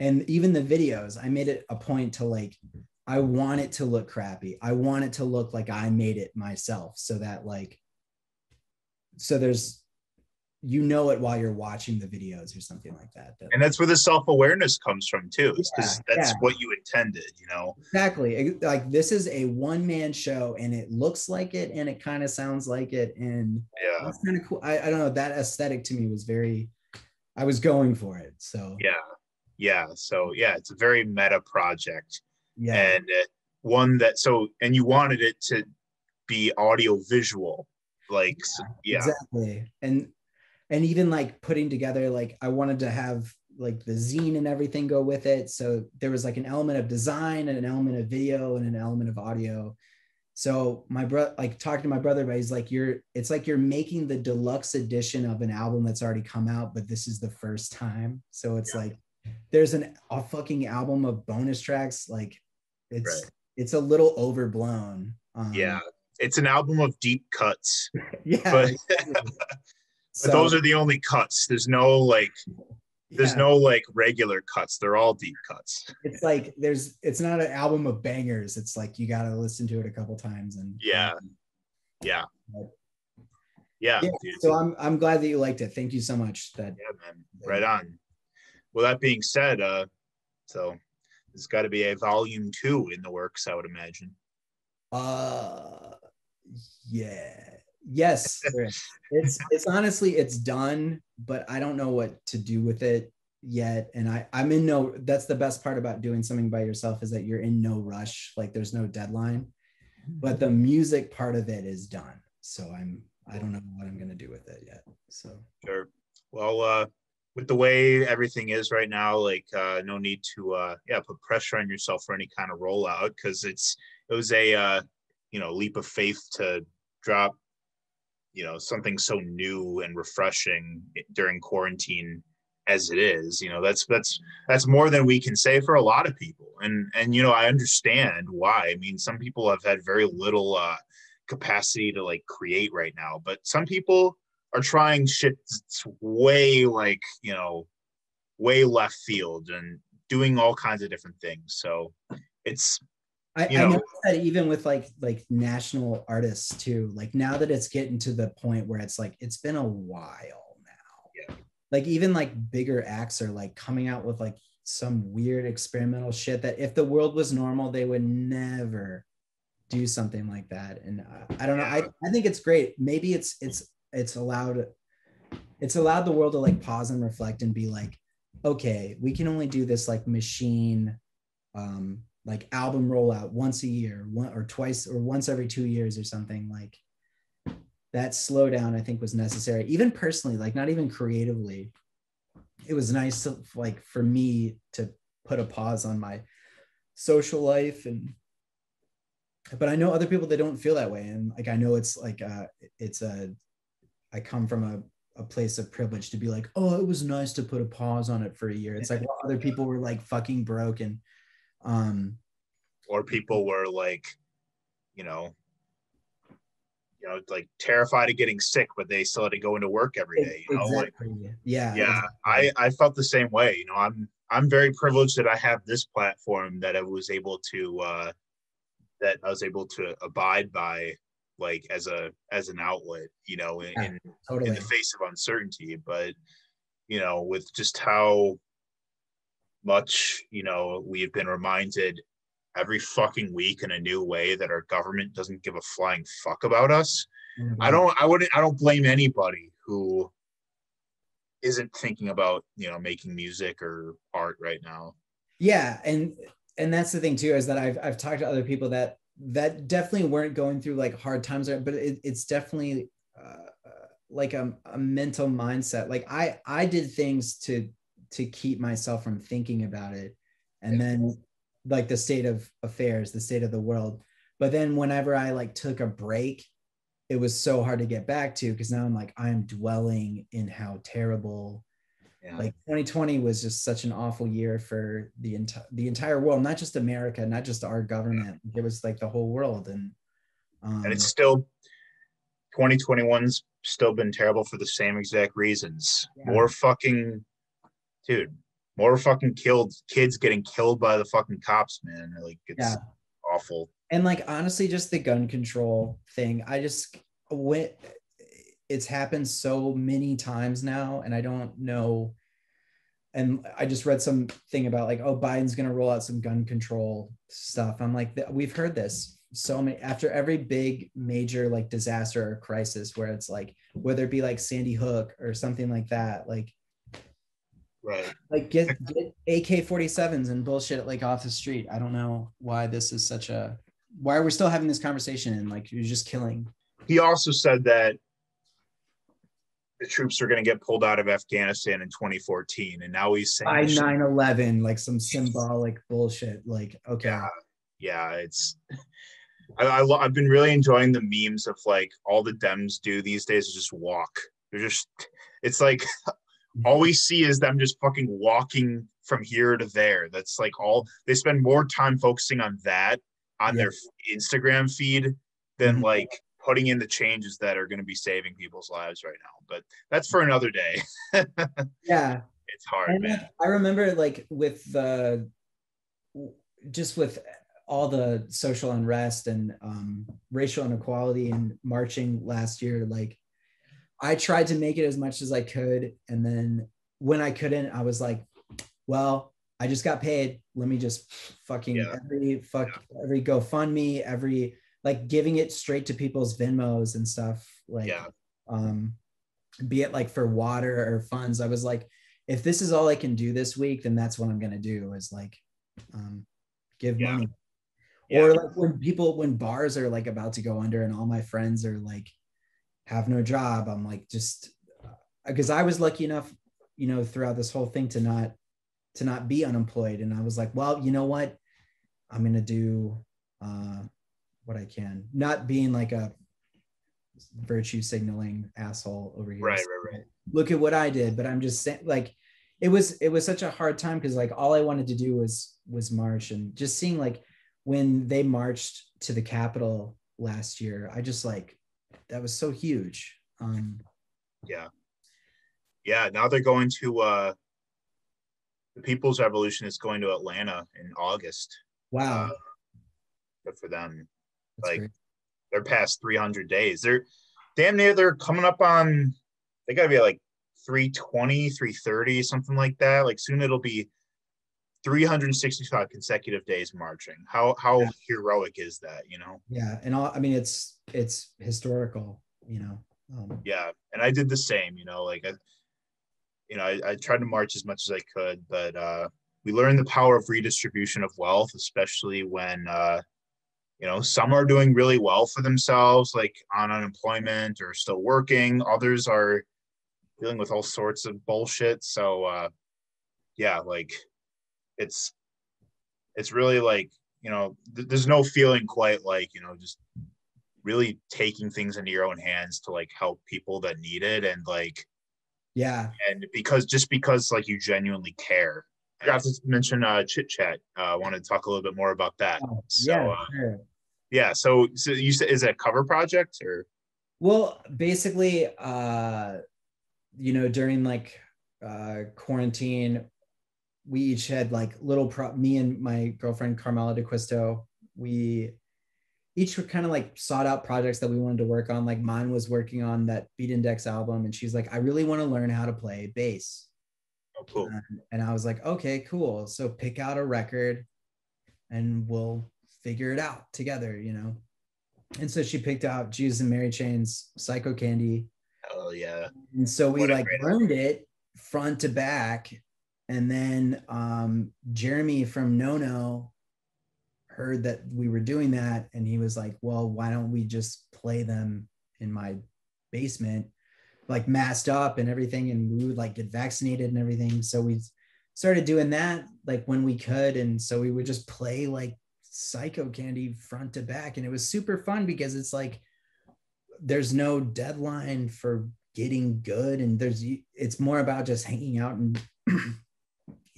and even the videos i made it a point to like i want it to look crappy. I want it to look like i made it myself so that like so there's you know it while you're watching the videos or something like that, and that's where the self-awareness comes from too because Yeah, that's yeah. what you intended you know? Exactly. Like this is a one-man show and it looks like it and it kind of sounds like it and yeah. that's kind of cool. I, I don't know that aesthetic to me was very i was going for it so. Yeah. Yeah so yeah it's a very meta project. Yeah. And uh, one that so and you wanted it to be audio visual like s- yeah exactly. And and even like putting together like i wanted to have like the zine and everything go with it. So there was like an element of design and an element of video and an element of audio. So my brother like talking to my brother but he's like you're it's like you're making the deluxe edition of an album that's already come out but this is the first time. So it's Yeah. like there's an a fucking album of bonus tracks like it's Right. it's a little overblown um, yeah it's an album of deep cuts. Yeah. But, So, those are the only cuts. There's no like there's yeah. no like regular cuts. They're all deep cuts. It's like there's it's not an album of bangers. It's like you got to listen to it a couple times and Yeah. yeah. Yeah, Yeah, dude. so i'm i'm glad that you liked it. Thank you so much. That yeah man. Right on. Well that being said uh so there's got to be a volume two in the works i would imagine. Uh yeah. Yes it's it's honestly it's done but i don't know what to do with it yet and i i'm in no that's the best part about doing something by yourself is that you're in no rush like there's no deadline but the music part of it is done so i'm i don't know what i'm going to do with it yet so. Sure. Well, uh, with the way everything is right now, like uh, no need to uh, yeah put pressure on yourself for any kind of rollout because it's it was a uh, you know leap of faith to drop you know something so new and refreshing during quarantine as it is you know that's that's that's more than we can say for a lot of people and and you know i understand why i mean some people have had very little uh capacity to like create right now. But some people are trying shit way like you know way left field and doing all kinds of different things. So it's I, you I know- know that even with like like national artists too, like now that it's getting to the point where it's like it's been a while now. Yeah. Like even like bigger acts are like coming out with like some weird experimental shit that if the world was normal, they would never do something like that. And uh, I don't know. I, I think it's great. Maybe it's it's it's allowed it's allowed the world to like pause and reflect and be like, okay, we can only do this like machine um like album rollout once a year one or twice or once every two years or something like that slowdown i think was necessary. Even personally like not even creatively it was nice to, like for me to put a pause on my social life and but i know other people that don't feel that way. And like i know it's like uh it's a i come from a, a place of privilege to be like oh it was nice to put a pause on it for a year. It's like well, other people were like fucking broke and um or people were like, you know, you know, like terrified of getting sick, but they still had to go into work every day. You know, like yeah yeah, exactly. I I felt the same way. You know, I'm I'm very privileged that I have this platform that I was able to uh that I was able to abide by like as a as an outlet, you know, in, Yeah, totally in the face of uncertainty but you know with just how much you know we've been reminded every fucking week in a new way that our government doesn't give a flying fuck about us. I don't i wouldn't i don't blame anybody who isn't thinking about you know making music or art right now. Yeah and and that's the thing too is that i've i've talked to other people that that definitely weren't going through like hard times but it, it's definitely uh, uh, like a, a mental mindset. Like i i did things to to keep myself from thinking about it. And then like the state of affairs the state of the world. But then whenever i like took a break it was so hard to get back to because now i'm like i'm dwelling in how terrible yeah. like 2020 was just such an awful year for the entire the entire world not just america not just our government. It was like the whole world. And um, and it's still 2021's still been terrible for the same exact reasons. Yeah. more fucking dude more fucking killed kids getting killed by the fucking cops man. Like it's Yeah. awful. And like honestly just the gun control thing i just went it's happened so many times now and i don't know. And i just read something about like oh biden's going to roll out some gun control stuff. I'm like we've heard this so many after every big major like disaster or crisis where it's like whether it be like sandy hook or something like that like right like get get AK-47s and bullshit like off the street. I don't know why this is such a why are we're still having this conversation and like you're just killing. he also said that the troops are going to get pulled out of afghanistan in 2014 and now he's saying by 9-11 like some symbolic bullshit like okay. yeah yeah it's I, I lo- I've been really enjoying the memes of like all the Dems do these days is just walk. They're just, it's like all we see is them just fucking walking from here to there. That's like all they spend more time focusing on that on their Instagram feed than Mhm. like putting in the changes that are going to be saving people's lives right now. But that's for another day. Yeah. It's hard, And man. I remember like with the just with all the social unrest and um, racial inequality and marching last year, like I tried to make it as much as I could. And then when I couldn't, I was like, well, I just got paid. Let me just fucking Yeah. every fuck every GoFundMe, every like giving it straight to people's Venmos and stuff. Like Yeah. um be it like for water or funds. I was like, if this is all I can do this week, then that's what I'm gonna do is like um give Yeah. money. Yeah. Or like when people when bars are like about to go under and all my friends are like have no job, I'm like just because I was lucky enough, you know, throughout this whole thing to not to not be unemployed. And I was like, well, you know what? I'm gonna do uh what I can. Not being like a virtue signaling asshole over here. Right, right, right. Look at what I did, but I'm just saying like it was it was such a hard time because like all I wanted to do was was march and just seeing like when they marched to the Capitol last year. I just like that was so huge. Um, yeah, yeah. Now they're going to uh, the People's Revolution is going to Atlanta in August. Wow, uh, good for them. that's like great. they're past 300 days. They're damn near. They're coming up on. They got to be like 320, 330, something like that. Like soon it'll be 365 consecutive days marching. How how Yeah. heroic is that? You know. yeah, and all I mean it's it's historical. You know, um, yeah and i did the same you know like i you know I, I tried to march as much as i could but uh we learned the power of redistribution of wealth especially when uh you know some are doing really well for themselves like on unemployment or still working others are dealing with all sorts of bullshit so uh yeah like it's it's really like you know th- there's no feeling quite like you know just really taking things into your own hands to like help people that need it and like yeah, and because just because like you genuinely care. I got to mention uh chit chat uh want to talk a little bit more about that. Oh, so yeah, uh, sure. yeah so so you said is it a cover project or? Well, basically, uh, you know, during like uh, quarantine, we each had like little pro. Me and my girlfriend Carmela DeQuisto, we each were kind of like sought out projects that we wanted to work on. Like mine was working on that Beat Index album, and she's like, "I really want to learn how to play bass." oh cool And, and I was like, "Okay, cool. So pick out a record, and we'll figure it out together." You know. And so she picked out Jesus and Mary Chain's Psychocandy. oh yeah And so we What like learned it front to back. And then um, Jeremy from No No heard that we were doing that. And he was like, well, why don't we just play them in my basement, like masked up and everything? And we would like get vaccinated and everything. So we started doing that like when we could. And so we would just play like Psychocandy front to back. And it was super fun because it's like, there's no deadline for getting good and there's it's more about just hanging out and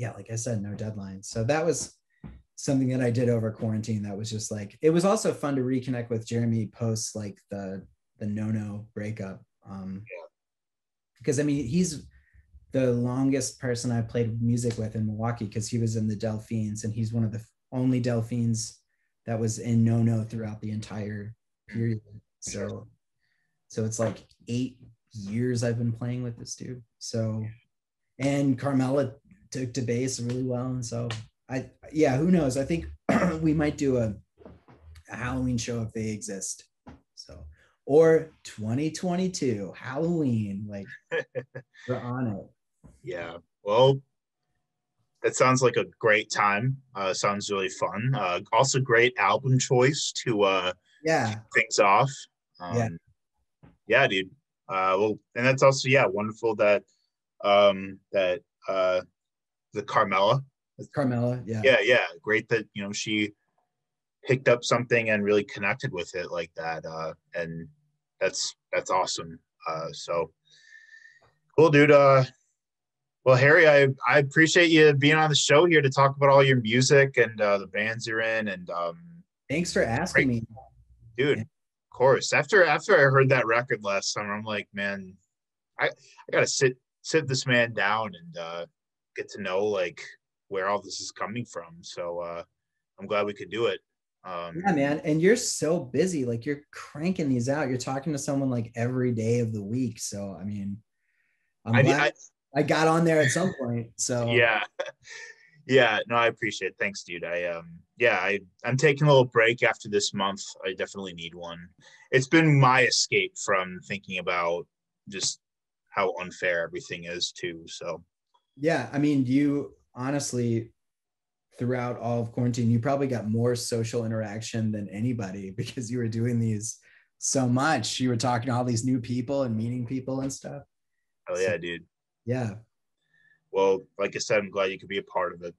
yeah like i said no deadline so that was something that i did over quarantine that was just like it was also fun to reconnect with jeremy post like the the no no breakup. Um Yeah. because i mean he's the longest person i played music with in milwaukee because he was in the delphines and he's one of the only delphines that was in no no throughout the entire period. So so it's like eight years I've been playing with this dude. So, and Carmela took to bass really well. And so I, yeah, who knows? I think we might do a, a Halloween show if they exist. So, or 2022 Halloween, like we're on it. yeah well that sounds like a great time uh sounds really fun uh also great album choice to uh Yeah. things off. Um, Yeah. yeah, dude. Uh, well, and that's also yeah wonderful that um, that uh, the Carmela. Carmela. Yeah. Yeah, yeah, great that you know she picked up something and really connected with it like that, uh, and that's that's awesome. Uh, so cool, dude. Uh, well, Harry, I I appreciate you being on the show here to talk about all your music and uh, the bands you're in, and um, Thanks for asking me. dude Yeah. of course after after i heard that record last summer i'm like man i i gotta sit sit this man down and uh get to know like where all this is coming from so uh i'm glad we could do it um Yeah, man. And you're so busy. Like you're cranking these out. You're talking to someone like every day of the week. So I mean, I'm I, glad I, I got on there at some point. So yeah yeah no i appreciate it thanks dude i um yeah i i'm taking a little break after this month i definitely need one it's been my escape from thinking about just how unfair everything is too so yeah, I mean, you honestly throughout all of quarantine, you probably got more social interaction than anybody because you were doing these so much. You were talking to all these new people and meeting people and stuff. oh yeah dude Yeah. well, like I said, I'm glad you could be a part of it.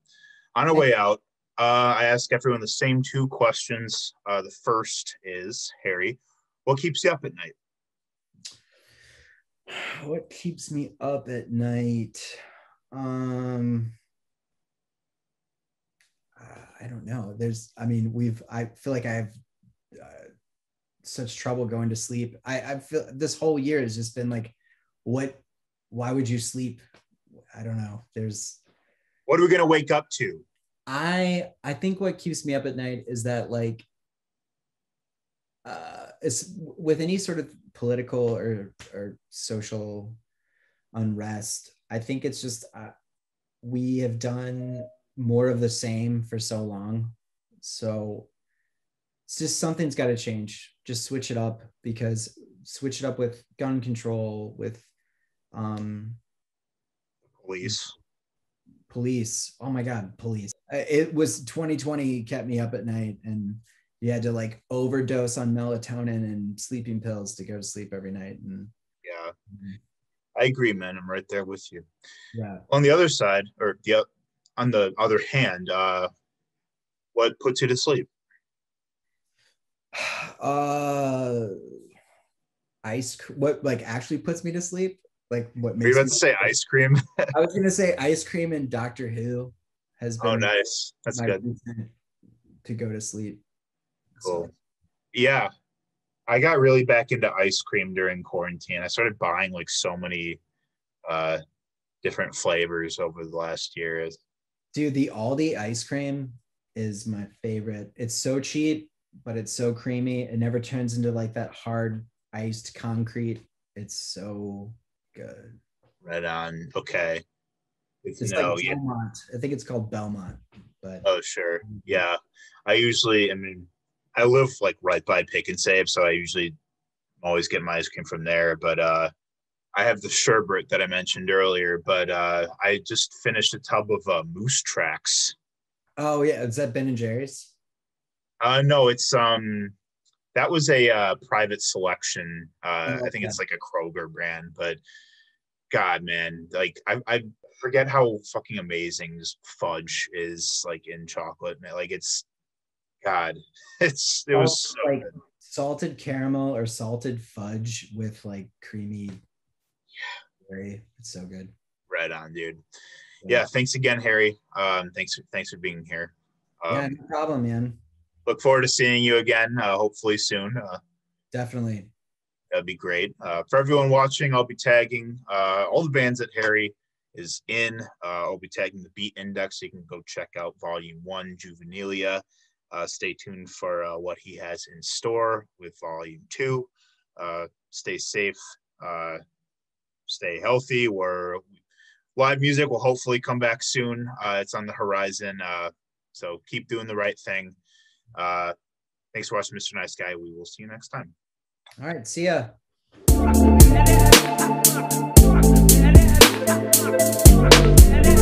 On our way out, uh, I ask everyone the same two questions. Uh, the first is Harry, what keeps you up at night? What keeps me up at night? Um I don't know. There's I mean, we've I feel like I've uh, such trouble going to sleep. I, I feel this whole year has just been like, what? Why would you sleep? I don't know. There's. What are we gonna wake up to? I I think what keeps me up at night is that like uh it's with any sort of political or or social unrest i think it's just uh, we have done more of the same for so long. So it's just something's got to change. Just switch it up because switch it up with gun control with um police. Police. Oh my god police. It was 2020 kept me up at night and you had to like overdose on melatonin and sleeping pills to go to sleep every night and yeah i agree man. I'm right there with you. Yeah. On the other side or the on the other hand uh what puts you to sleep? Uh ice what like actually puts me to sleep? Like what makes you about to say ice cream? I was gonna say ice cream and doctor who has oh, been oh nice. That's good. to go to sleep. Cool. So. Yeah. I got really back into ice cream during quarantine. I started buying like so many uh different flavors over the last year. Dude, the Aldi ice cream is my favorite. It's so cheap, but it's so creamy. It never turns into like that hard iced concrete. It's so good. Right on. Okay. It's no, like Belmont. Yeah. I think it's called Belmont. But oh sure. Yeah. I usually I mean I live like right by Pick and Save, so I usually always get my ice cream from there. But uh, I have the sherbet that I mentioned earlier. But uh, I just finished a tub of uh, Moose Tracks. Oh yeah, is that Ben and Jerry's? Uh, no, it's um, that was a uh, private selection. Uh, oh, I think it's like a Kroger brand, but God, man, like I, I forget how fucking amazing fudge is like in chocolate. Like it's God, it's it was so like good. salted caramel or salted fudge with like creamy. Yeah, it's so good. Right on, dude. Yeah. yeah, thanks again, Harry. Um, thanks thanks for being here. Um, yeah, no problem, man. Look forward to seeing you again, uh, hopefully soon. Uh, Definitely. That'd be great. Uh, for everyone watching, I'll be tagging uh, all the bands that Harry is in. Uh, I'll be tagging the Beat Index, so you can go check out Volume One, Juvenilia. Uh, stay tuned for uh, what he has in store with Volume 2. Uh, stay safe, uh, stay healthy. Where live music will hopefully come back soon. Uh, it's on the horizon. Uh, so keep doing the right thing. thanks for watching, Mr. Nice Guy. We will see you next time. All right. See ya.